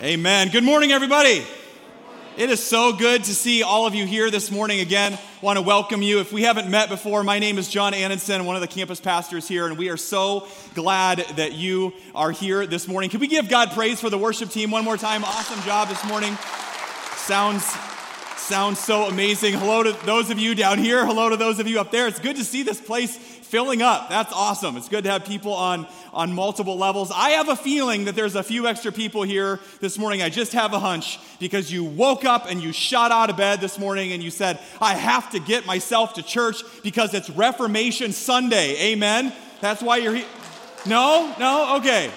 Amen. Good morning, everybody. It is so good to see all of you here this morning again. Want to welcome you. If we haven't met before, my name is John Annenson, one of the campus pastors here, and we are so glad that you are here this morning. Can we give God praise for the worship team one more time? Awesome job this morning. Sounds sounds so amazing. Hello to those of you down here. Hello to those of you up there. It's good to see this place filling up. That's awesome. It's good to have people on, on multiple levels. I have a feeling that there's a few extra people here this morning. I just have a hunch because you woke up and you shot out of bed this morning and you said, I have to get myself to church because it's Reformation Sunday. Amen. That's why you're here. No? No? Okay.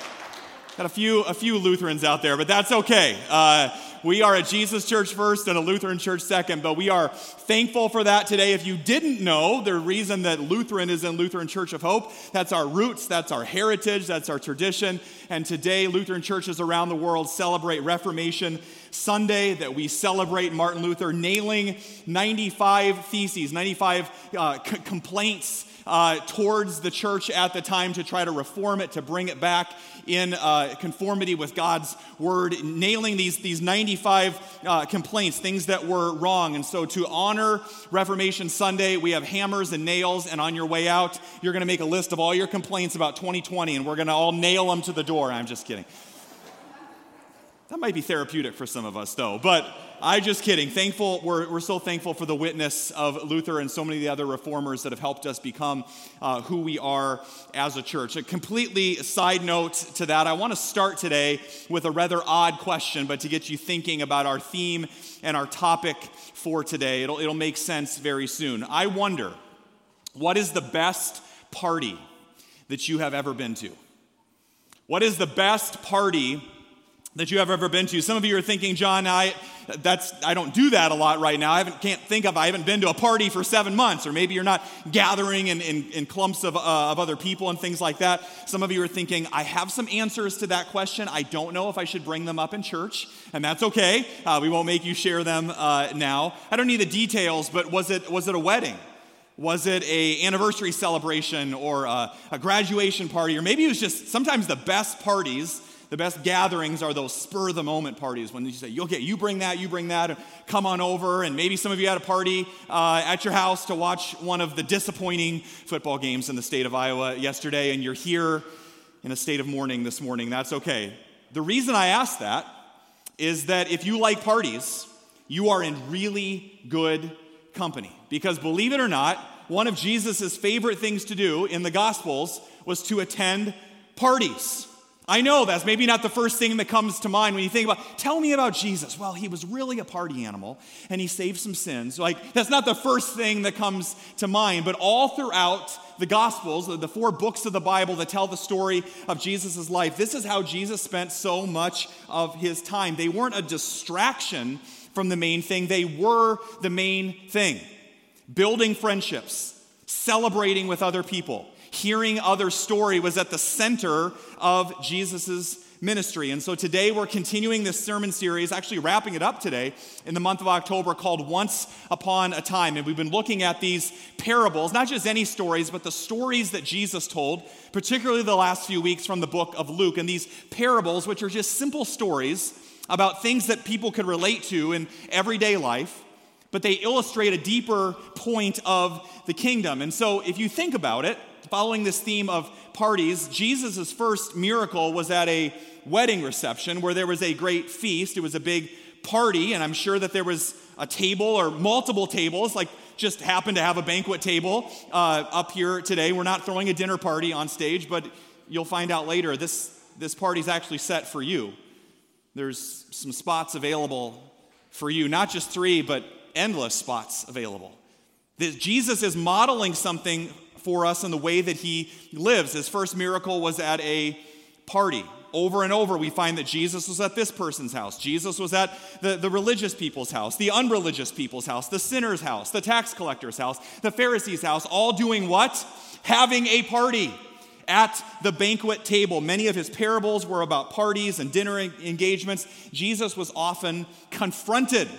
Got a few, a few Lutherans out there, but that's okay. Uh, we are a Jesus church first and a Lutheran church second, but we are thankful for that today. If you didn't know, the reason that Lutheran is in Lutheran Church of Hope, that's our roots, that's our heritage, that's our tradition. And today, Lutheran churches around the world celebrate Reformation Sunday, that we celebrate Martin Luther nailing 95 theses, 95 uh, c- complaints uh, towards the church at the time to try to reform it, to bring it back in uh, conformity with God's word, nailing these, these 95 uh, complaints, things that were wrong. And so, to honor Reformation Sunday, we have hammers and nails. And on your way out, you're going to make a list of all your complaints about 2020, and we're going to all nail them to the door. I'm just kidding. That might be therapeutic for some of us, though. But I just kidding. Thankful, we're, we're so thankful for the witness of Luther and so many of the other reformers that have helped us become uh, who we are as a church. A completely side note to that, I want to start today with a rather odd question, but to get you thinking about our theme and our topic for today. It'll, it'll make sense very soon. I wonder, what is the best party that you have ever been to? What is the best party that you have ever been to. Some of you are thinking, John, I that's I don't do that a lot right now. I haven't, can't think of I haven't been to a party for seven months, or maybe you're not gathering in, in, in clumps of, uh, of other people and things like that. Some of you are thinking, I have some answers to that question. I don't know if I should bring them up in church, and that's okay. Uh, we won't make you share them uh, now. I don't need the details, but was it was it a wedding? Was it a anniversary celebration or a, a graduation party, or maybe it was just sometimes the best parties the best gatherings are those spur of the moment parties when you say, okay, you bring that, you bring that, come on over. And maybe some of you had a party uh, at your house to watch one of the disappointing football games in the state of Iowa yesterday, and you're here in a state of mourning this morning. That's okay. The reason I ask that is that if you like parties, you are in really good company. Because believe it or not, one of Jesus' favorite things to do in the Gospels was to attend parties. I know that's maybe not the first thing that comes to mind when you think about, tell me about Jesus. Well, he was really a party animal and he saved some sins. Like, that's not the first thing that comes to mind, but all throughout the Gospels, the four books of the Bible that tell the story of Jesus' life, this is how Jesus spent so much of his time. They weren't a distraction from the main thing, they were the main thing. Building friendships, celebrating with other people hearing other story was at the center of Jesus' ministry. And so today we're continuing this sermon series, actually wrapping it up today in the month of October called Once Upon a Time. And we've been looking at these parables, not just any stories, but the stories that Jesus told, particularly the last few weeks from the book of Luke. And these parables, which are just simple stories about things that people could relate to in everyday life, but they illustrate a deeper point of the kingdom. And so if you think about it, following this theme of parties, Jesus' first miracle was at a wedding reception where there was a great feast. It was a big party, and I'm sure that there was a table or multiple tables, like just happened to have a banquet table uh, up here today. We're not throwing a dinner party on stage, but you'll find out later this, this party's actually set for you. There's some spots available for you, not just three, but endless spots available. This, Jesus is modeling something for us in the way that he lives. His first miracle was at a party. Over and over, we find that Jesus was at this person's house. Jesus was at the, the religious people's house, the unreligious people's house, the sinner's house, the tax collector's house, the Pharisee's house, all doing what? Having a party at the banquet table. Many of his parables were about parties and dinner engagements. Jesus was often confronted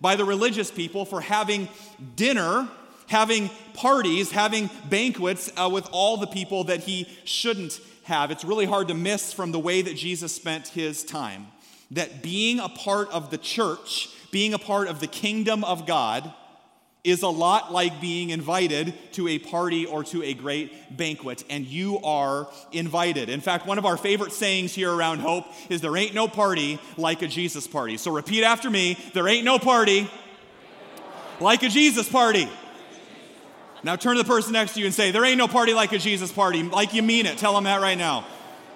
by the religious people for having dinner having parties, having banquets uh, with all the people that he shouldn't have. It's really hard to miss from the way that Jesus spent his time. that being a part of the church, being a part of the kingdom of God, is a lot like being invited to a party or to a great banquet, and you are invited. In fact, one of our favorite sayings here around Hope is there ain't no party like a Jesus party. So repeat after me there ain't no party like a Jesus party. Now turn to the person next to you and say, There ain't no party like a Jesus party. Like you mean it. Tell them that right now.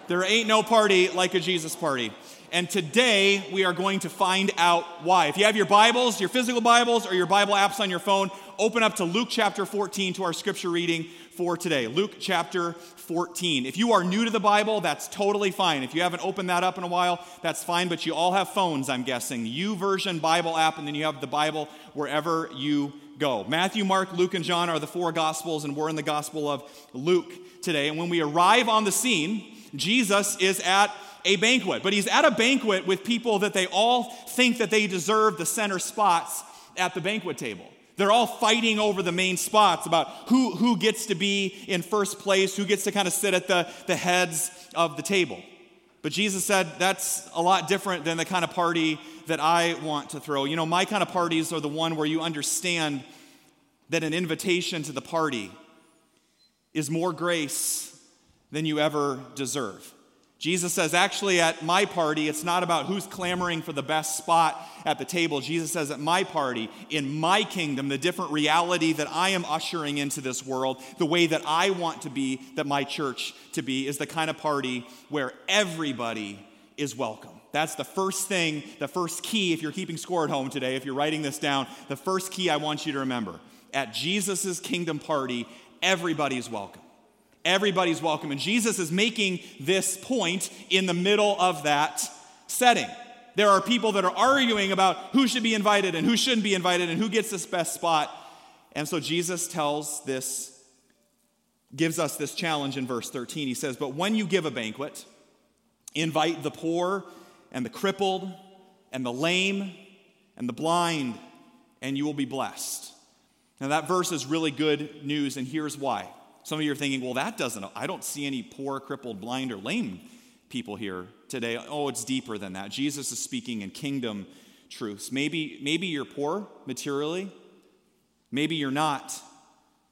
There ain't no party like a Jesus party. And today we are going to find out why. If you have your Bibles, your physical Bibles, or your Bible apps on your phone, open up to Luke chapter 14 to our scripture reading for today. Luke chapter 14. If you are new to the Bible, that's totally fine. If you haven't opened that up in a while, that's fine, but you all have phones, I'm guessing. YouVersion Bible app, and then you have the Bible wherever you go. Matthew, Mark, Luke, and John are the four Gospels, and we're in the Gospel of Luke today. And when we arrive on the scene, Jesus is at a banquet, but he's at a banquet with people that they all think that they deserve the center spots at the banquet table. They're all fighting over the main spots about who, who gets to be in first place, who gets to kind of sit at the, the heads of the table. But Jesus said that's a lot different than the kind of party that I want to throw. You know, my kind of parties are the one where you understand that an invitation to the party is more grace than you ever deserve. Jesus says, actually, at my party, it's not about who's clamoring for the best spot at the table. Jesus says, at my party, in my kingdom, the different reality that I am ushering into this world, the way that I want to be, that my church to be, is the kind of party where everybody is welcome. That's the first thing, the first key, if you're keeping score at home today, if you're writing this down, the first key I want you to remember. At Jesus' kingdom party, everybody's welcome. Everybody's welcome. And Jesus is making this point in the middle of that setting. There are people that are arguing about who should be invited and who shouldn't be invited and who gets this best spot. And so Jesus tells this, gives us this challenge in verse 13. He says, But when you give a banquet, invite the poor and the crippled and the lame and the blind, and you will be blessed. Now, that verse is really good news, and here's why. Some of you are thinking, well, that doesn't, I don't see any poor, crippled, blind, or lame people here today. Oh, it's deeper than that. Jesus is speaking in kingdom truths. Maybe, maybe you're poor materially, maybe you're not.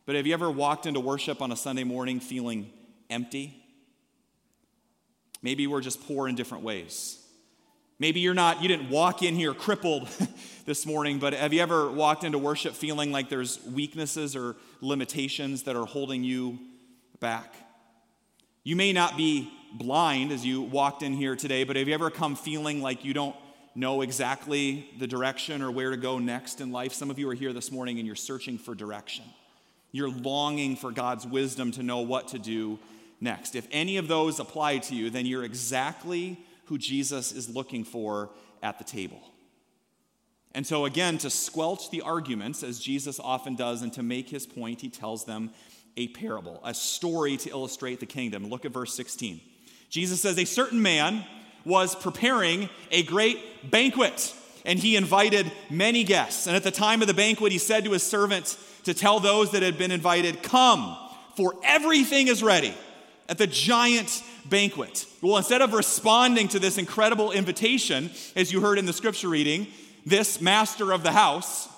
But have you ever walked into worship on a Sunday morning feeling empty? Maybe we're just poor in different ways. Maybe you're not, you didn't walk in here crippled this morning, but have you ever walked into worship feeling like there's weaknesses or limitations that are holding you back? You may not be blind as you walked in here today, but have you ever come feeling like you don't know exactly the direction or where to go next in life? Some of you are here this morning and you're searching for direction. You're longing for God's wisdom to know what to do next. If any of those apply to you, then you're exactly who Jesus is looking for at the table. And so, again, to squelch the arguments, as Jesus often does, and to make his point, he tells them a parable, a story to illustrate the kingdom. Look at verse 16. Jesus says, A certain man was preparing a great banquet, and he invited many guests. And at the time of the banquet, he said to his servants to tell those that had been invited, Come, for everything is ready at the giant banquet. Well, instead of responding to this incredible invitation, as you heard in the scripture reading, this master of the house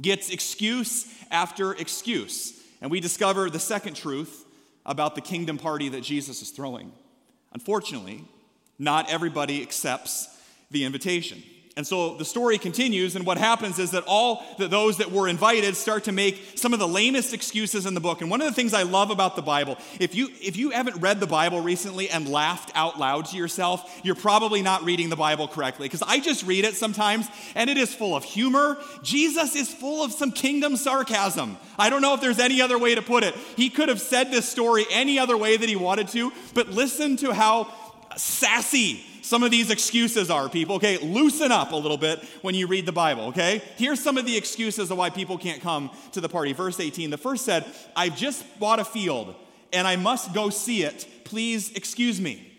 gets excuse after excuse. And we discover the second truth about the kingdom party that Jesus is throwing. Unfortunately, not everybody accepts the invitation. And so the story continues, and what happens is that all those that were invited start to make some of the lamest excuses in the book. And one of the things I love about the Bible, if you if you haven't read the Bible recently and laughed out loud to yourself, you're probably not reading the Bible correctly. Because I just read it sometimes, and it is full of humor. Jesus is full of some kingdom sarcasm. I don't know if there's any other way to put it. He could have said this story any other way that he wanted to, but listen to how sassy some of these excuses are, people. Okay, loosen up a little bit when you read the Bible, okay? Here's some of the excuses of why people can't come to the party. Verse 18 the first said, I've just bought a field and I must go see it. Please excuse me.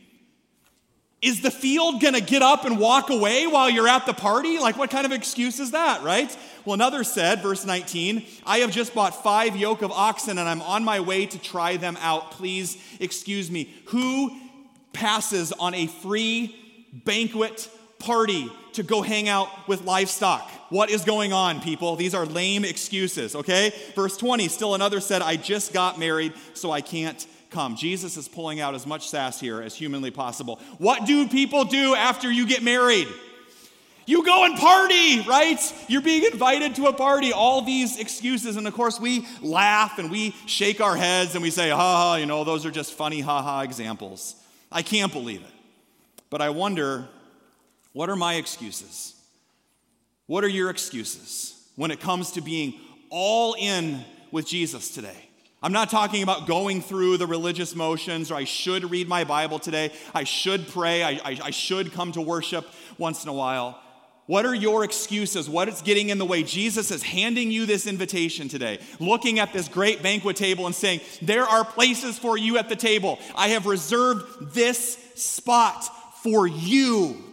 Is the field gonna get up and walk away while you're at the party? Like, what kind of excuse is that, right? Well, another said, verse 19, I have just bought five yoke of oxen and I'm on my way to try them out. Please excuse me. Who passes on a free banquet party to go hang out with livestock. What is going on, people? These are lame excuses, okay? Verse 20, still another said, I just got married, so I can't come. Jesus is pulling out as much sass here as humanly possible. What do people do after you get married? You go and party, right? You're being invited to a party. All these excuses. And of course, we laugh and we shake our heads and we say, ha ha, you know, those are just funny ha ha examples. I can't believe it. But I wonder, what are my excuses? What are your excuses when it comes to being all in with Jesus today? I'm not talking about going through the religious motions or I should read my Bible today. I should pray. I, I, I should come to worship once in a while. What are your excuses? What is getting in the way? Jesus is handing you this invitation today, looking at this great banquet table and saying, There are places for you at the table. I have reserved this spot for you.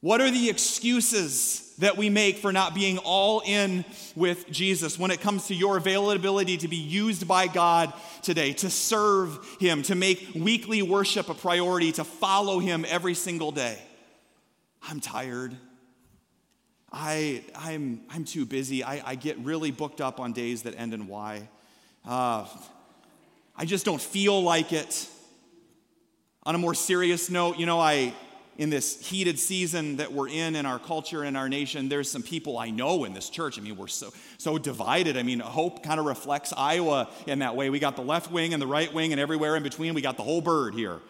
What are the excuses that we make for not being all in with Jesus when it comes to your availability to be used by God today, to serve Him, to make weekly worship a priority, to follow Him every single day? I'm tired. I, I'm, I'm too busy. I, I get really booked up on days that end in Y. Uh, I just don't feel like it. On a more serious note, you know, I, in this heated season that we're in in our culture and our nation, there's some people I know in this church. I mean, we're so, so divided. I mean, hope kind of reflects Iowa in that way. We got the left wing and the right wing, and everywhere in between, we got the whole bird here.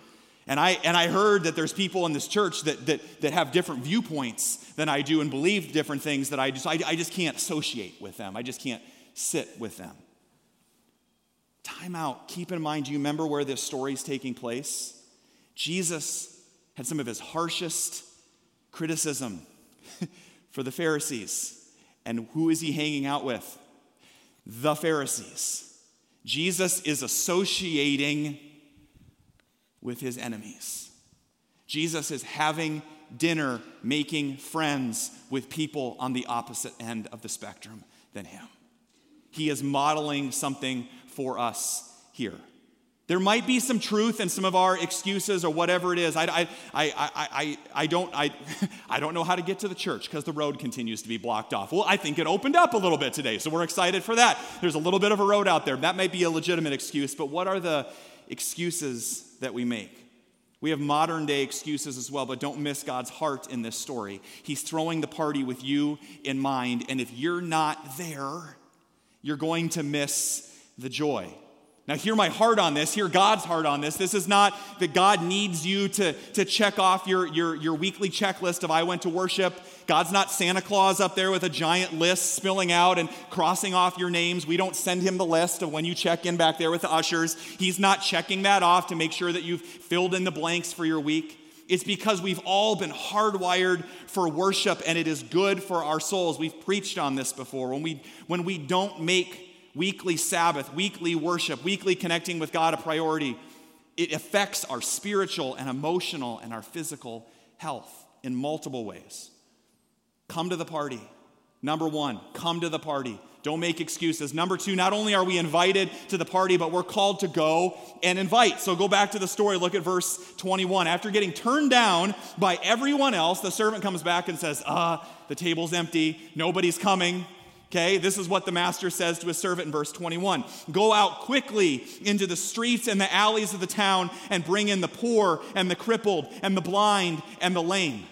And I, and I heard that there's people in this church that, that, that have different viewpoints than I do and believe different things that I. So I, I just can't associate with them. I just can't sit with them. Time out. Keep in mind, do you remember where this story is taking place? Jesus had some of his harshest criticism for the Pharisees. And who is he hanging out with? The Pharisees. Jesus is associating with his enemies. Jesus is having dinner, making friends with people on the opposite end of the spectrum than him. He is modeling something for us here. There might be some truth in some of our excuses or whatever it is. I, I, I, I, I, don't, I, I don't know how to get to the church because the road continues to be blocked off. Well, I think it opened up a little bit today, so we're excited for that. There's a little bit of a road out there. That might be a legitimate excuse, but what are the excuses that we make. We have modern day excuses as well, but don't miss God's heart in this story. He's throwing the party with you in mind, and if you're not there, you're going to miss the joy. Now, hear my heart on this, hear God's heart on this. This is not that God needs you to, to check off your, your, your weekly checklist of I went to worship. God's not Santa Claus up there with a giant list spilling out and crossing off your names. We don't send him the list of when you check in back there with the ushers. He's not checking that off to make sure that you've filled in the blanks for your week. It's because we've all been hardwired for worship and it is good for our souls. We've preached on this before. When we, when we don't make weekly Sabbath, weekly worship, weekly connecting with God a priority, it affects our spiritual and emotional and our physical health in multiple ways. Come to the party. Number one, come to the party. Don't make excuses. Number two, not only are we invited to the party, but we're called to go and invite. So go back to the story. Look at verse 21. After getting turned down by everyone else, the servant comes back and says, Ah, the table's empty. Nobody's coming. Okay, this is what the master says to his servant in verse 21 Go out quickly into the streets and the alleys of the town and bring in the poor and the crippled and the blind and the lame.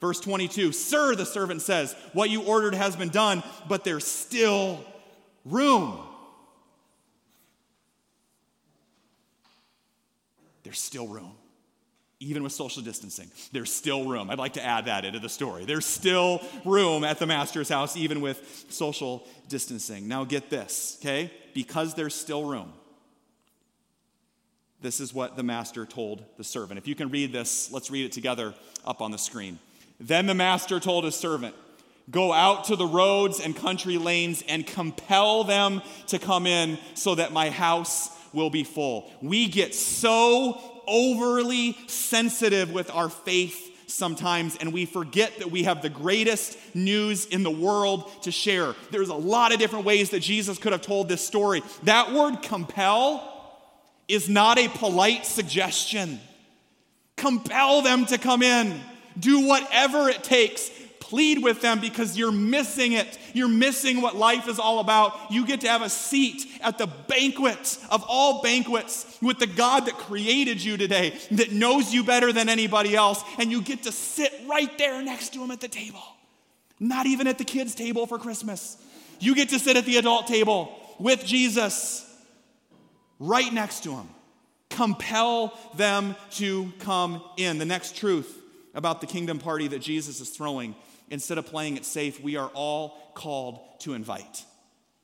Verse 22 Sir, the servant says, what you ordered has been done, but there's still room. There's still room even with social distancing, there's still room. I'd like to add that into the story. There's still room at the master's house, even with social distancing. Now, get this, okay? Because there's still room, this is what the master told the servant. If you can read this, let's read it together up on the screen. Then the master told his servant, Go out to the roads and country lanes and compel them to come in so that my house will be full. We get so overly sensitive with our faith sometimes, and we forget that we have the greatest news in the world to share. There's a lot of different ways that Jesus could have told this story. That word compel is not a polite suggestion. Compel them to come in. Do whatever it takes. Plead with them because you're missing it. You're missing what life is all about. You get to have a seat at the banquet of all banquets with the God that created you today, that knows you better than anybody else, and you get to sit right there next to him at the table. Not even at the kids' table for Christmas. You get to sit at the adult table with Jesus right next to him. Compel them to come in. The next truth about the kingdom party that Jesus is throwing, instead of playing it safe, we are all called to invite.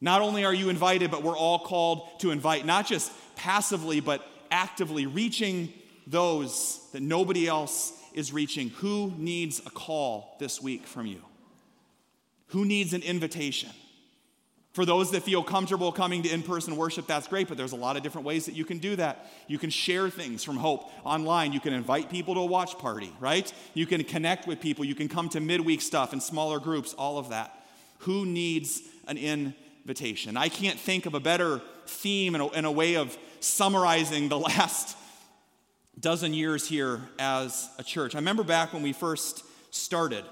Not only are you invited, but we're all called to invite, not just passively, but actively, reaching those that nobody else is reaching. Who needs a call this week from you? Who needs an invitation? For those that feel comfortable coming to in person worship, that's great, but there's a lot of different ways that you can do that. You can share things from Hope online. You can invite people to a watch party, right? You can connect with people. You can come to midweek stuff in smaller groups, all of that. Who needs an invitation? I can't think of a better theme and a, and a way of summarizing the last dozen years here as a church. I remember back when we first started.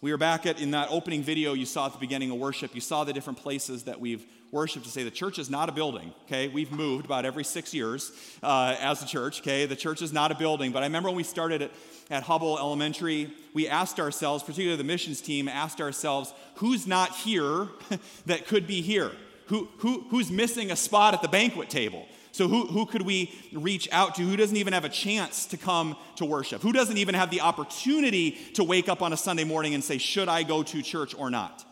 We are back at in that opening video you saw at the beginning of worship. You saw the different places that we've worshiped to say the church is not a building. Okay, we've moved about every six years uh, as a church. Okay, the church is not a building. But I remember when we started at, at Hubbell Elementary, we asked ourselves, particularly the missions team, asked ourselves, who's not here that could be here? Who, who, who's missing a spot at the banquet table? So, who, who could we reach out to? Who doesn't even have a chance to come to worship? Who doesn't even have the opportunity to wake up on a Sunday morning and say, Should I go to church or not?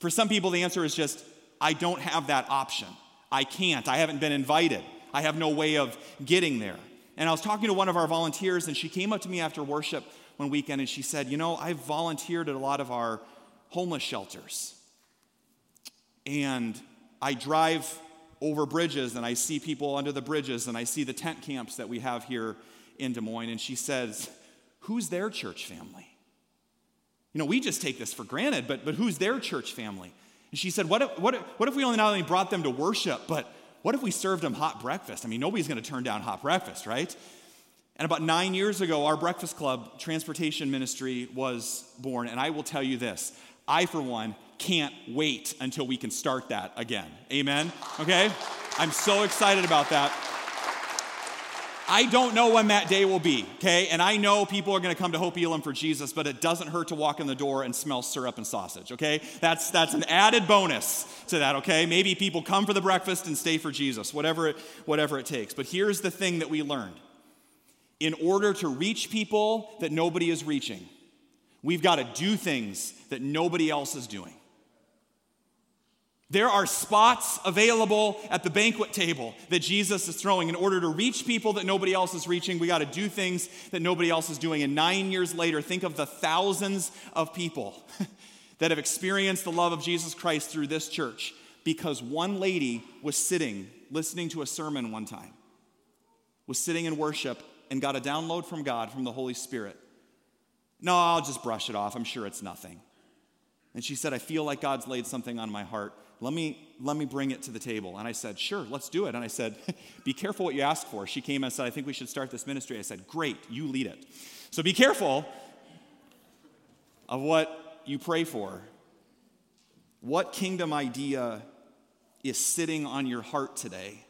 For some people, the answer is just, I don't have that option. I can't. I haven't been invited. I have no way of getting there. And I was talking to one of our volunteers, and she came up to me after worship one weekend and she said, You know, I've volunteered at a lot of our homeless shelters. And I drive over bridges and I see people under the bridges and I see the tent camps that we have here in Des Moines. And she says, Who's their church family? You know, we just take this for granted, but, but who's their church family? And she said, what if, what, if, what if we only not only brought them to worship, but what if we served them hot breakfast? I mean, nobody's going to turn down hot breakfast, right? And about nine years ago, our Breakfast Club transportation ministry was born. And I will tell you this I, for one, can't wait until we can start that again. Amen? Okay? I'm so excited about that. I don't know when that day will be, okay? And I know people are to come to Hope Elam for Jesus, but it doesn't hurt to walk in the door and smell syrup and sausage, okay? That's, that's an added bonus to that, okay? Maybe people come for the breakfast and stay for Jesus, whatever it, whatever it takes. But here's the thing that we learned in order to reach people that nobody is reaching, we've got to do things that nobody else is doing. There are spots available at the banquet table that Jesus is throwing. In order to reach people that nobody else is reaching, we got to do things that nobody else is doing. And nine years later, think of the thousands of people that have experienced the love of Jesus Christ through this church because one lady was sitting listening to a sermon one time, was sitting in worship, and got a download from God, from the Holy Spirit. No, I'll just brush it off. I'm sure it's nothing. And she said, I feel like God's laid something on my heart let me, let me bring it to the table. And I said, sure, let's do it. And I said, be careful what you ask for. She came and said, I think we should start this ministry. I said, great, you lead it. So be careful of what you pray for. What kingdom idea is sitting on your heart today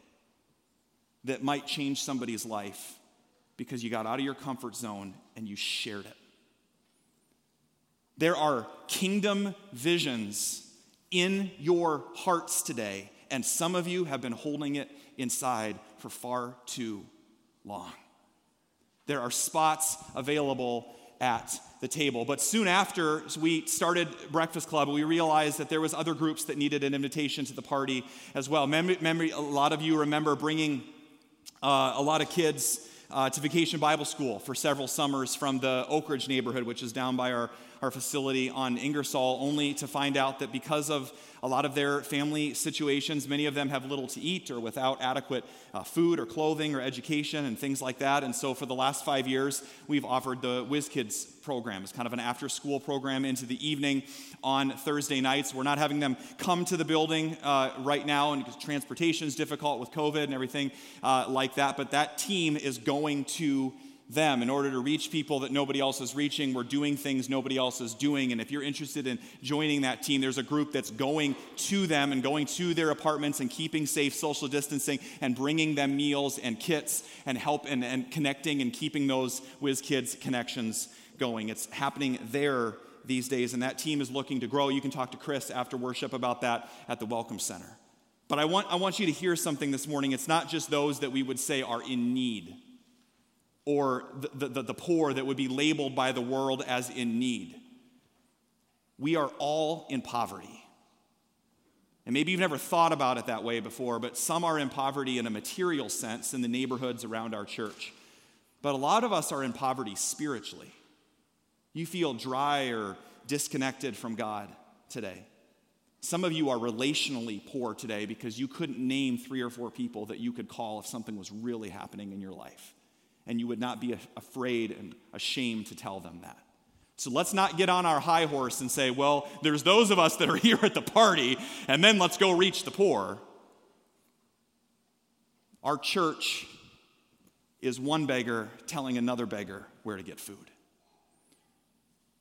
that might change somebody's life because you got out of your comfort zone and you shared it? There are kingdom visions in your hearts today, and some of you have been holding it inside for far too long. There are spots available at the table. But soon after we started Breakfast Club, we realized that there was other groups that needed an invitation to the party as well. A lot of you remember bringing uh, a lot of kids uh, to Vacation Bible School for several summers from the Oak Ridge neighborhood, which is down by our our facility on Ingersoll, only to find out that because of a lot of their family situations, many of them have little to eat or without adequate uh, food or clothing or education and things like that. And so for the last five years, we've offered the Whiz Kids program. It's kind of an after school program into the evening on Thursday nights. We're not having them come to the building uh, right now, and transportation is difficult with COVID and everything uh, like that. But that team is going to them in order to reach people that nobody else is reaching. We're doing things nobody else is doing. And if you're interested in joining that team, there's a group that's going to them and going to their apartments and keeping safe social distancing and bringing them meals and kits and help and, and connecting and keeping those Whiz Kids connections going. It's happening there these days, and that team is looking to grow. You can talk to Chris after worship about that at the Welcome Center. But I want, I want you to hear something this morning. It's not just those that we would say are in need or the, the, the poor that would be labeled by the world as in need. We are all in poverty. And maybe you've never thought about it that way before, but some are in poverty in a material sense in the neighborhoods around our church. But a lot of us are in poverty spiritually. You feel dry or disconnected from God today. Some of you are relationally poor today because you couldn't name three or four people that you could call if something was really happening in your life and you would not be afraid and ashamed to tell them that. So let's not get on our high horse and say, well, there's those of us that are here at the party, and then let's go reach the poor. Our church is one beggar telling another beggar where to get food.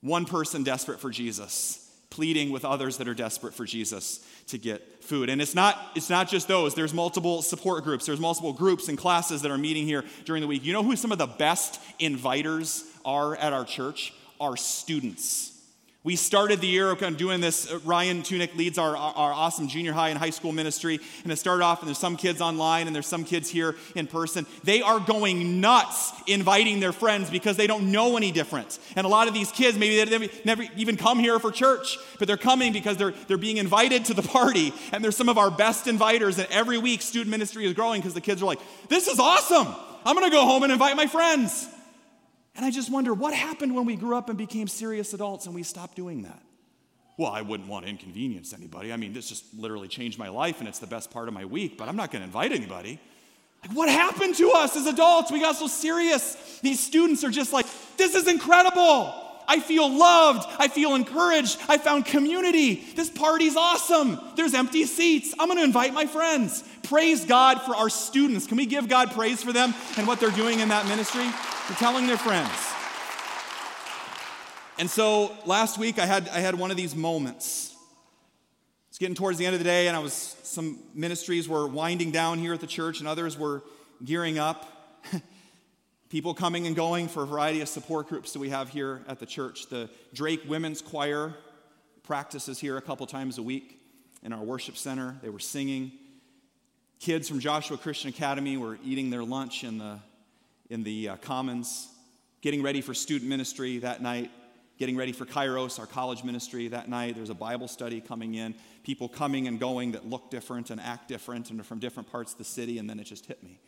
One person desperate for Jesus pleading with others that are desperate for Jesus to get food. And it's not, it's not just those, there's multiple support groups, there's multiple groups and classes that are meeting here during the week. You know who some of the best inviters are at our church? Our students. We started the year kind of doing this. Uh, Ryan Tunick leads our, our awesome junior high and high school ministry. And it started off, and there's some kids online, and there's some kids here in person. They are going nuts inviting their friends because they don't know any different. And a lot of these kids, maybe they never even come here for church, but they're coming because they're, they're being invited to the party. And they're some of our best inviters. And every week, student ministry is growing because the kids are like, this is awesome. I'm going to go home and invite my friends. And I just wonder what happened when we grew up and became serious adults and we stopped doing that? Well, I wouldn't want to inconvenience anybody. I mean, this just literally changed my life and it's the best part of my week, but I'm not going to invite anybody. Like, what happened to us as adults? We got so serious. These students are just like, this is incredible. I feel loved. I feel encouraged. I found community. This party's awesome. There's empty seats. I'm going to invite my friends. Praise God for our students. Can we give God praise for them and what they're doing in that ministry? They're telling their friends. And so last week I had, I had one of these moments. It's getting towards the end of the day, and I was some ministries were winding down here at the church, and others were gearing up. People coming and going for a variety of support groups that we have here at the church. The Drake Women's Choir practices here a couple times a week in our worship center. They were singing. Kids from Joshua Christian Academy were eating their lunch in the, in the uh, commons, getting ready for student ministry that night, getting ready for Kairos, our college ministry that night. There's a Bible study coming in, people coming and going that look different and act different and are from different parts of the city, and then it just hit me.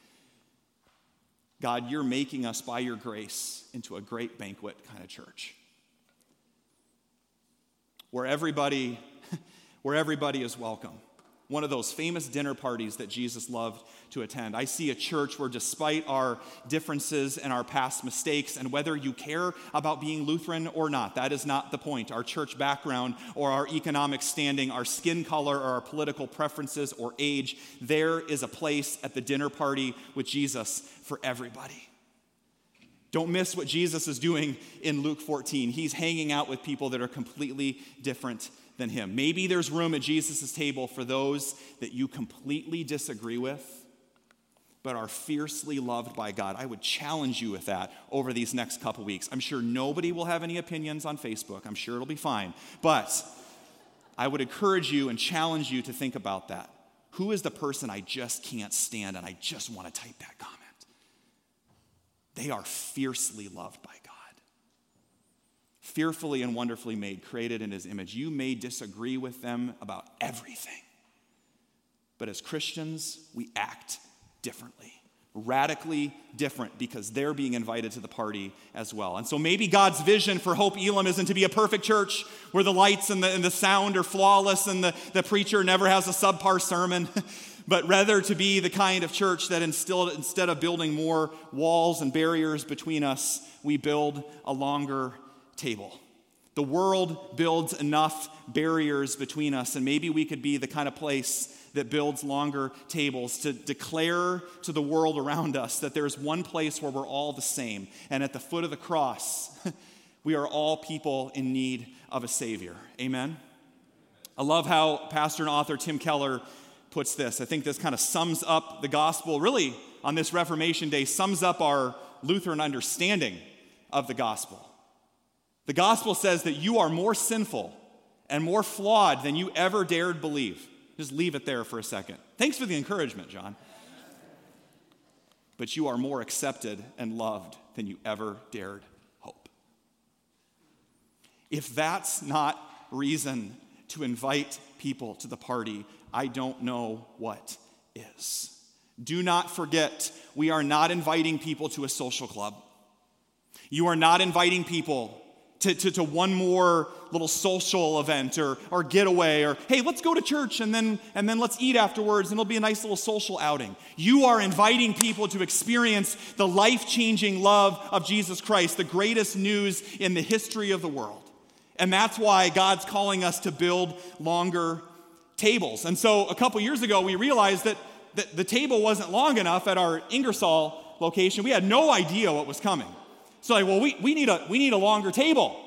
God, you're making us by your grace into a great banquet kind of church. Where everybody, where everybody is welcome. One of those famous dinner parties that Jesus loved to attend. I see a church where, despite our differences and our past mistakes, and whether you care about being Lutheran or not, that is not the point. Our church background or our economic standing, our skin color or our political preferences or age, there is a place at the dinner party with Jesus for everybody. Don't miss what Jesus is doing in Luke 14. He's hanging out with people that are completely different than him. Maybe there's room at Jesus' table for those that you completely disagree with, but are fiercely loved by God. I would challenge you with that over these next couple weeks. I'm sure nobody will have any opinions on Facebook. I'm sure it'll be fine. But I would encourage you and challenge you to think about that. Who is the person I just can't stand and I just want to type that comment? They are fiercely loved by God. Fearfully and wonderfully made, created in his image. You may disagree with them about everything. But as Christians, we act differently radically different because they're being invited to the party as well. And so maybe God's vision for Hope Elam isn't to be a perfect church where the lights and the, and the sound are flawless and the, the preacher never has a subpar sermon. but rather to be the kind of church that instilled, instead of building more walls and barriers between us, we build a longer table. The world builds enough barriers between us, and maybe we could be the kind of place that builds longer tables to declare to the world around us that there's one place where we're all the same. And at the foot of the cross, we are all people in need of a Savior. Amen? I love how pastor and author Tim Keller puts this. I think this kind of sums up the gospel, really, on this Reformation Day, sums up our Lutheran understanding of the gospel. The gospel says that you are more sinful and more flawed than you ever dared believe. Just leave it there for a second. Thanks for the encouragement, John. But you are more accepted and loved than you ever dared hope. If that's not reason to invite people to the party, I don't know what is. Do not forget, we are not inviting people to a social club. You are not inviting people to, to, to, one more little social event or, or getaway or hey let's go to church and then and then let's eat afterwards and it'll be a nice little social outing you are inviting people to experience the life-changing love of jesus christ the greatest news in the history of the world and that's why god's calling us to build longer tables and so a couple years ago we realized that, the table wasn't long enough at our ingersoll location we had no idea what was coming so like, well, we, we, need a, we need a longer table.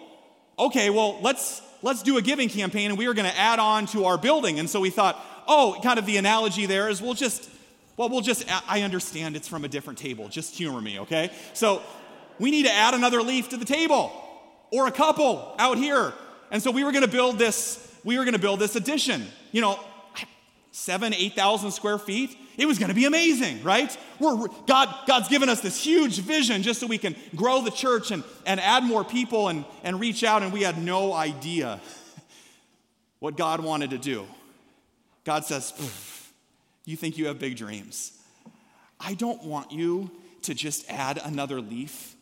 Okay, well, let's, let's do a giving campaign and we are going to add on to our building. And so we thought, oh, kind of the analogy there is we'll just, well, we'll just, I understand it's from a different table. Just humor me, okay? So we need to add another leaf to the table or a couple out here. And so we were going to build this, we were going to build this addition. You know, seven, 8,000 square feet. It was going to be amazing, right? We're, God, God's given us this huge vision just so we can grow the church and, and add more people and, and reach out, and we had no idea what God wanted to do. God says, You think you have big dreams. I don't want you to just add another leaf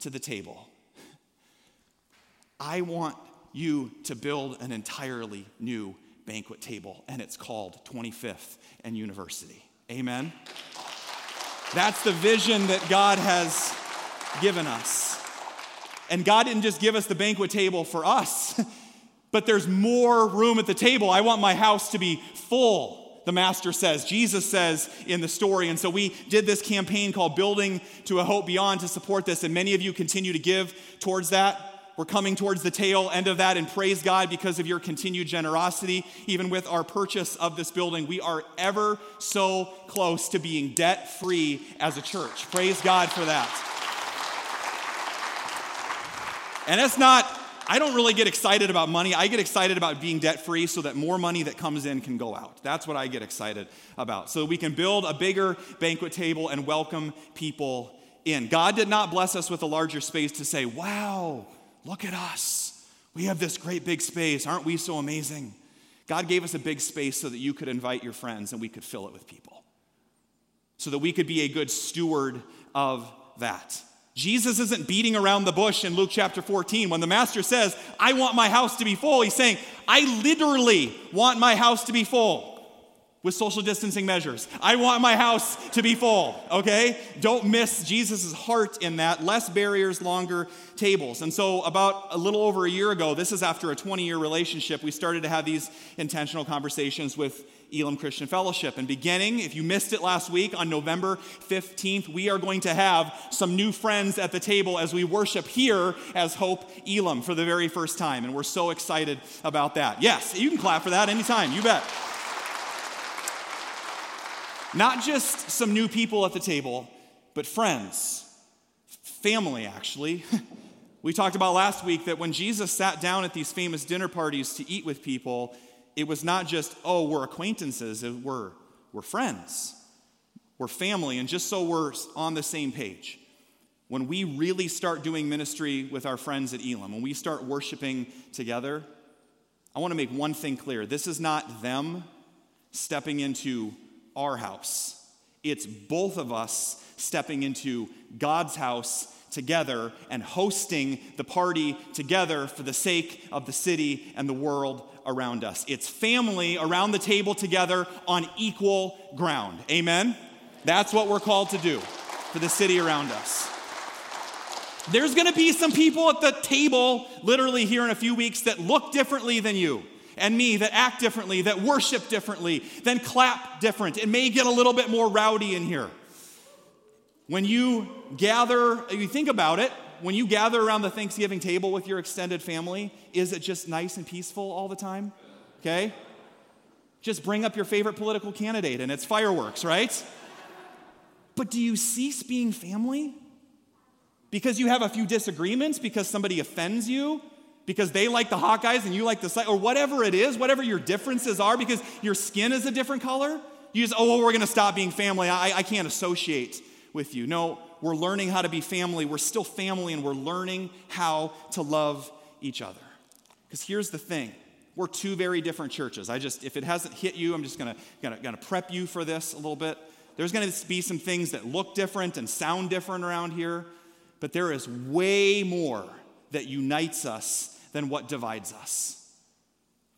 to the table. I want you to build an entirely new banquet table, and it's called 25th and University. Amen? That's the vision that God has given us. And God didn't just give us the banquet table for us, but there's more room at the table. I want my house to be full, the master says. Jesus says in the story. And so we did this campaign called Building to a Hope Beyond to support this. And many of you continue to give towards that. We're coming towards the tail end of that, and praise God because of your continued generosity. Even with our purchase of this building, we are ever so close to being debt free as a church. Praise God for that. And it's not, I don't really get excited about money. I get excited about being debt free so that more money that comes in can go out. That's what I get excited about. So we can build a bigger banquet table and welcome people in. God did not bless us with a larger space to say, wow, Look at us. We have this great big space. Aren't we so amazing? God gave us a big space so that you could invite your friends and we could fill it with people. So that we could be a good steward of that. Jesus isn't beating around the bush in Luke chapter 14. When the master says, I want my house to be full, he's saying, I literally want my house to be full with social distancing measures. I want my house to be full, okay? Don't miss Jesus' heart in that. Less barriers, longer tables. And so, about a little over a year ago, this is after a 20 year relationship, we started to have these intentional conversations with Elam Christian Fellowship. And beginning, if you missed it last week, on November 15th, we are going to have some new friends at the table as we worship here as Hope Elam for the very first time. And we're so excited about that. Yes, you can clap for that anytime, you bet. Not just some new people at the table, but friends, family, actually. we talked about last week that when Jesus sat down at these famous dinner parties to eat with people, it was not just, oh, we're acquaintances, we're, we're friends, we're family, and just so we're on the same page. When we really start doing ministry with our friends at Elam, when we start worshiping together, I want to make one thing clear. This is not them stepping into our house. It's both of us stepping into God's house together and hosting the party together for the sake of the city and the world around us. It's family around the table together on equal ground. Amen? That's what we're called to do for the city around us. There's gonna be some people at the table, literally here in a few weeks, that look differently than you and me, that act differently, that worship differently, then clap different. It may get a little bit more rowdy in here. When you gather, you think about it, when you gather around the Thanksgiving table with your extended family, is it just nice and peaceful all the time? Okay? Just bring up your favorite political candidate and it's fireworks, right? But do you cease being family? Because you have a few disagreements, because somebody offends you, because they like the Hawkeyes and you like the or whatever it is, whatever your differences are, because your skin is a different color, you just, oh, well, we're gonna stop being family. I, I can't associate with you. No, we're learning how to be family. We're still family and we're learning how to love each other. Because here's the thing we're two very different churches. I just, if it hasn't hit you, I'm just gonna, gonna prep you for this a little bit. There's gonna be some things that look different and sound different around here, but there is way more that unites us than what divides us.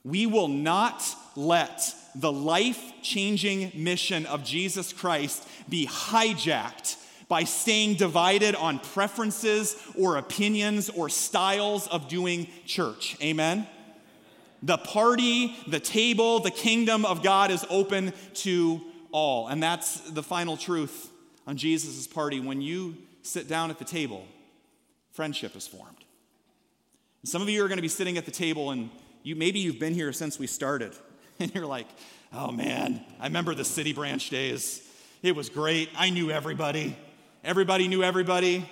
We will not let the life changing mission of Jesus Christ be hijacked by staying divided on preferences or opinions or styles of doing church. Amen? The party, the table, the kingdom of God is open to all. And that's the final truth on Jesus' party. When you sit down at the table, friendship is formed. Some of you are going to be sitting at the table and you maybe you've been here since we started and you're like, "Oh man, I remember the city branch days. It was great. I knew everybody. Everybody knew everybody.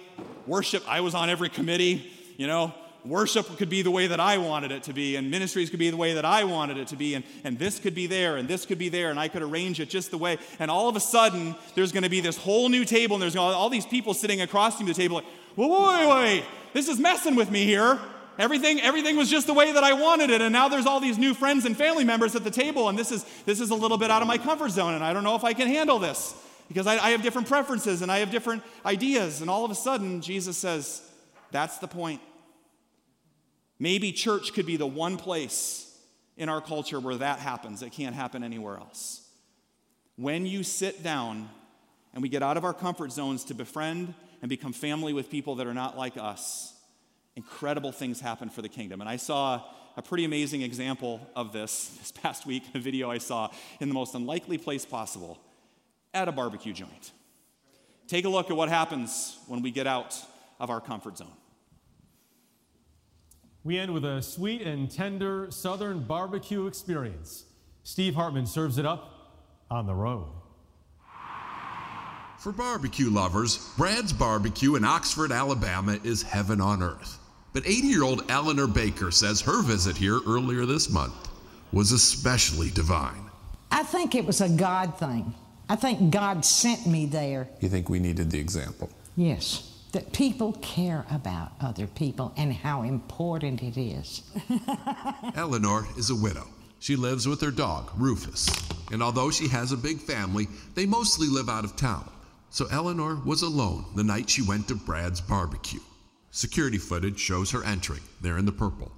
Worship, I was on every committee, you know. Worship could be the way that I wanted it to be, and ministries could be the way that I wanted it to be, and, and this could be there, and this could be there, and I could arrange it just the way. And all of a sudden, there's going to be this whole new table, and there's all these people sitting across from the table, like, wait, wait, wait, this is messing with me here. Everything, everything was just the way that I wanted it, and now there's all these new friends and family members at the table, and this is, this is a little bit out of my comfort zone, and I don't know if I can handle this because I, I have different preferences and I have different ideas. And all of a sudden, Jesus says, That's the point. Maybe church could be the one place in our culture where that happens. It can't happen anywhere else. When you sit down and we get out of our comfort zones to befriend and become family with people that are not like us, incredible things happen for the kingdom. And I saw a pretty amazing example of this this past week, a video I saw in the most unlikely place possible at a barbecue joint. Take a look at what happens when we get out of our comfort zone. We end with a sweet and tender southern barbecue experience. Steve Hartman serves it up on the road. For barbecue lovers, Brad's Barbecue in Oxford, Alabama is heaven on earth. But 80 year old Eleanor Baker says her visit here earlier this month was especially divine. I think it was a God thing. I think God sent me there. You think we needed the example? Yes. That people care about other people and how important it is. Eleanor is a widow. She lives with her dog, Rufus. And although she has a big family, they mostly live out of town. So Eleanor was alone the night she went to Brad's barbecue. Security footage shows her entering, there in the purple.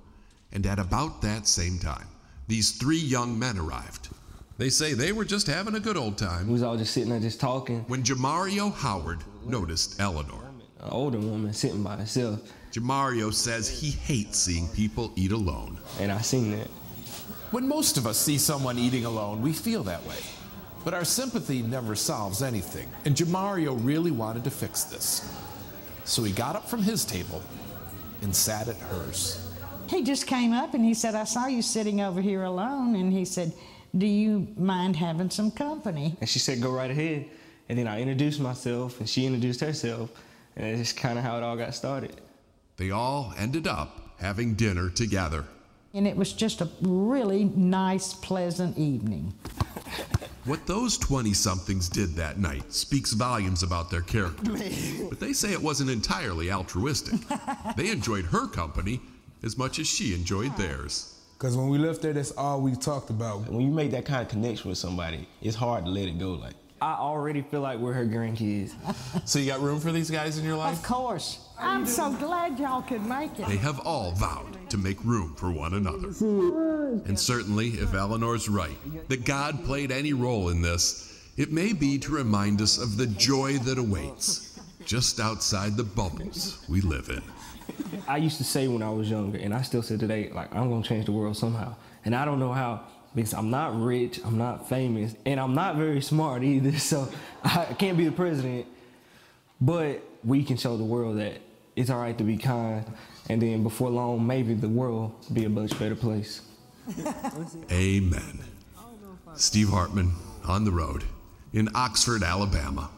And at about that same time, these three young men arrived. They say they were just having a good old time. We was all just sitting there just talking. When Jamario Howard noticed Eleanor. An older woman sitting by herself. Jamario says he hates seeing people eat alone. And I seen that. When most of us see someone eating alone, we feel that way. But our sympathy never solves anything, and Jamario really wanted to fix this. So he got up from his table and sat at hers. He just came up and he said, I saw you sitting over here alone. And he said, Do you mind having some company? And she said, Go right ahead. And then I introduced myself, and she introduced herself. And it's just kind of how it all got started. They all ended up having dinner together. And it was just a really nice, pleasant evening. What those 20 somethings did that night speaks volumes about their character. But they say it wasn't entirely altruistic. They enjoyed her company as much as she enjoyed theirs. Because when we left there, that's all we talked about. When you make that kind of connection with somebody, it's hard to let it go. Like, I already feel like we're her grandkids. So you got room for these guys in your life? Of course. I'm so glad y'all could make it. They have all vowed to make room for one another. And certainly, if Eleanor's right, that God played any role in this, it may be to remind us of the joy that awaits just outside the bubbles we live in. I used to say when I was younger, and I still say today, like, I'm gonna change the world somehow. And I don't know how, because I'm not rich, I'm not famous, and I'm not very smart either, so I can't be the president. But we can show the world that it's all right to be kind, and then before long, maybe the world will be a much better place. Amen. Steve Hartman on the road in Oxford, Alabama.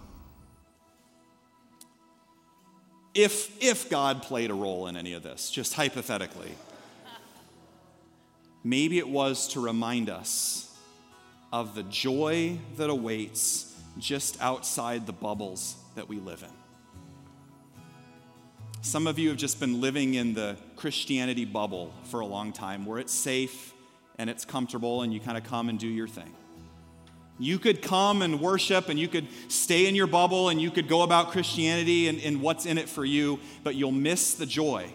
If, if God played a role in any of this, just hypothetically, maybe it was to remind us of the joy that awaits just outside the bubbles that we live in. Some of you have just been living in the Christianity bubble for a long time where it's safe and it's comfortable and you kind of come and do your thing. You could come and worship and you could stay in your bubble and you could go about Christianity and, and what's in it for you, but you'll miss the joy.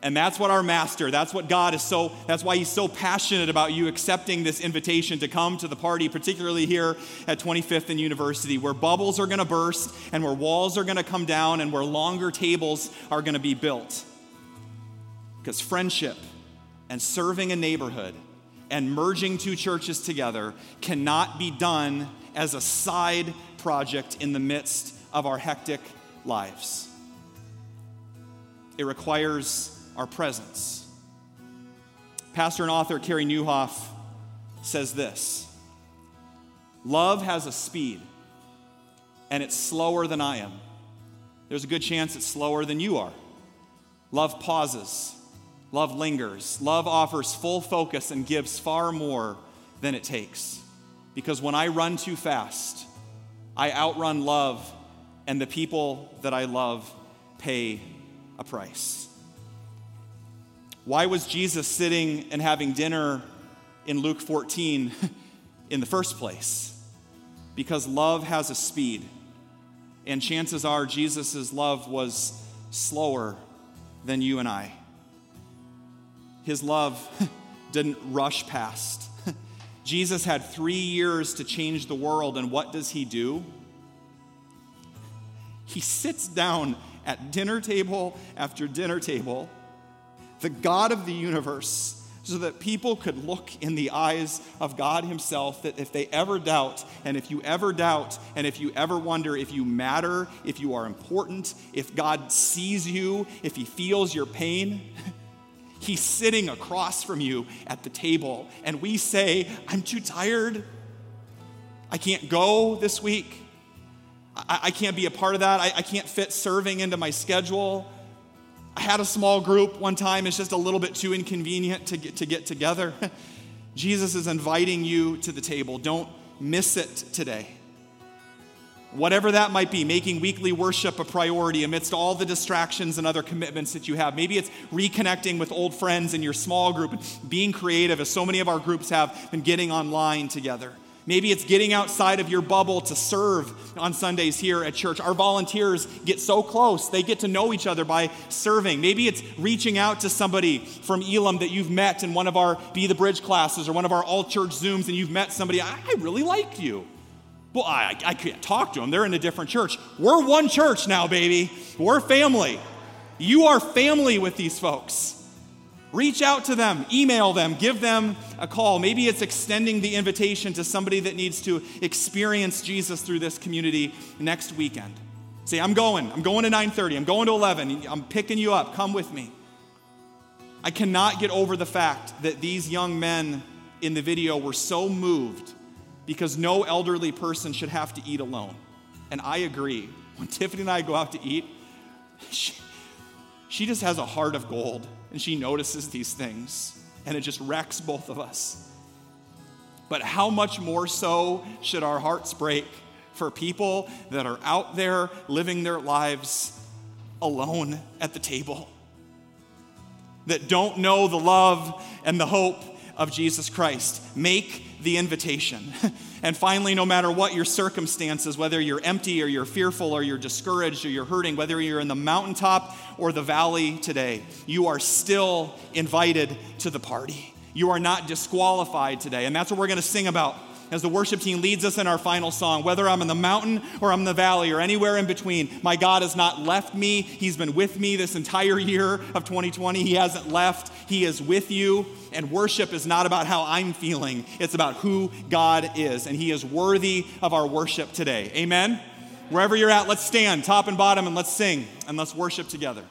And that's what our master, that's what God is so, that's why he's so passionate about you accepting this invitation to come to the party, particularly here at 25th and University, where bubbles are going to burst and where walls are going to come down and where longer tables are going to be built. Because friendship and serving a neighborhood and merging two churches together cannot be done as a side project in the midst of our hectic lives. It requires our presence. Pastor and author Carey Nieuwhof says this Love has a speed, and it's slower than I am. There's a good chance it's slower than you are. Love pauses Love lingers. Love offers full focus and gives far more than it takes. Because when I run too fast, I outrun love, and the people that I love pay a price. Why was Jesus sitting and having dinner in Luke 14 in the first place? Because love has a speed. And chances are Jesus' love was slower than you and I his love didn't rush past. Jesus had three years to change the world, and what does he do? He sits down at dinner table after dinner table, the God of the universe, so that people could look in the eyes of God Himself. That if they ever doubt, and if you ever doubt, and if you ever wonder if you matter, if you are important, if God sees you, if He feels your pain, He's sitting across from you at the table, and we say, I'm too tired. I can't go this week. I, I can't be a part of that. I, I can't fit serving into my schedule. I had a small group one time, it's just a little bit too inconvenient to get, to get together. Jesus is inviting you to the table. Don't miss it today. Whatever that might be, making weekly worship a priority amidst all the distractions and other commitments that you have. Maybe it's reconnecting with old friends in your small group and being creative, as so many of our groups have been getting online together. Maybe it's getting outside of your bubble to serve on Sundays here at church. Our volunteers get so close, they get to know each other by serving. Maybe it's reaching out to somebody from Elam that you've met in one of our Be the Bridge classes or one of our all church Zooms, and you've met somebody, I really like you. Well, I, I can't talk to them. They're in a different church. We're one church now, baby. We're family. You are family with these folks. Reach out to them, email them, give them a call. Maybe it's extending the invitation to somebody that needs to experience Jesus through this community next weekend. Say, I'm going. I'm going to 9:30. I'm going to 11. I'm picking you up. Come with me. I cannot get over the fact that these young men in the video were so moved because no elderly person should have to eat alone. And I agree. When Tiffany and I go out to eat, she, she just has a heart of gold and she notices these things and it just wrecks both of us. But how much more so should our hearts break for people that are out there living their lives alone at the table? That don't know the love and the hope of Jesus Christ. Make the invitation. and finally, no matter what your circumstances, whether you're empty or you're fearful or you're discouraged or you're hurting, whether you're in the mountaintop or the valley today, you are still invited to the party. You are not disqualified today. And that's what we're going to sing about as the worship team leads us in our final song. Whether I'm in the mountain or I'm in the valley or anywhere in between, my God has not left me. He's been with me this entire year of 2020. He hasn't left, He is with you. And worship is not about how I'm feeling, it's about who God is. And He is worthy of our worship today. Amen? Wherever you're at, let's stand, top and bottom, and let's sing and let's worship together.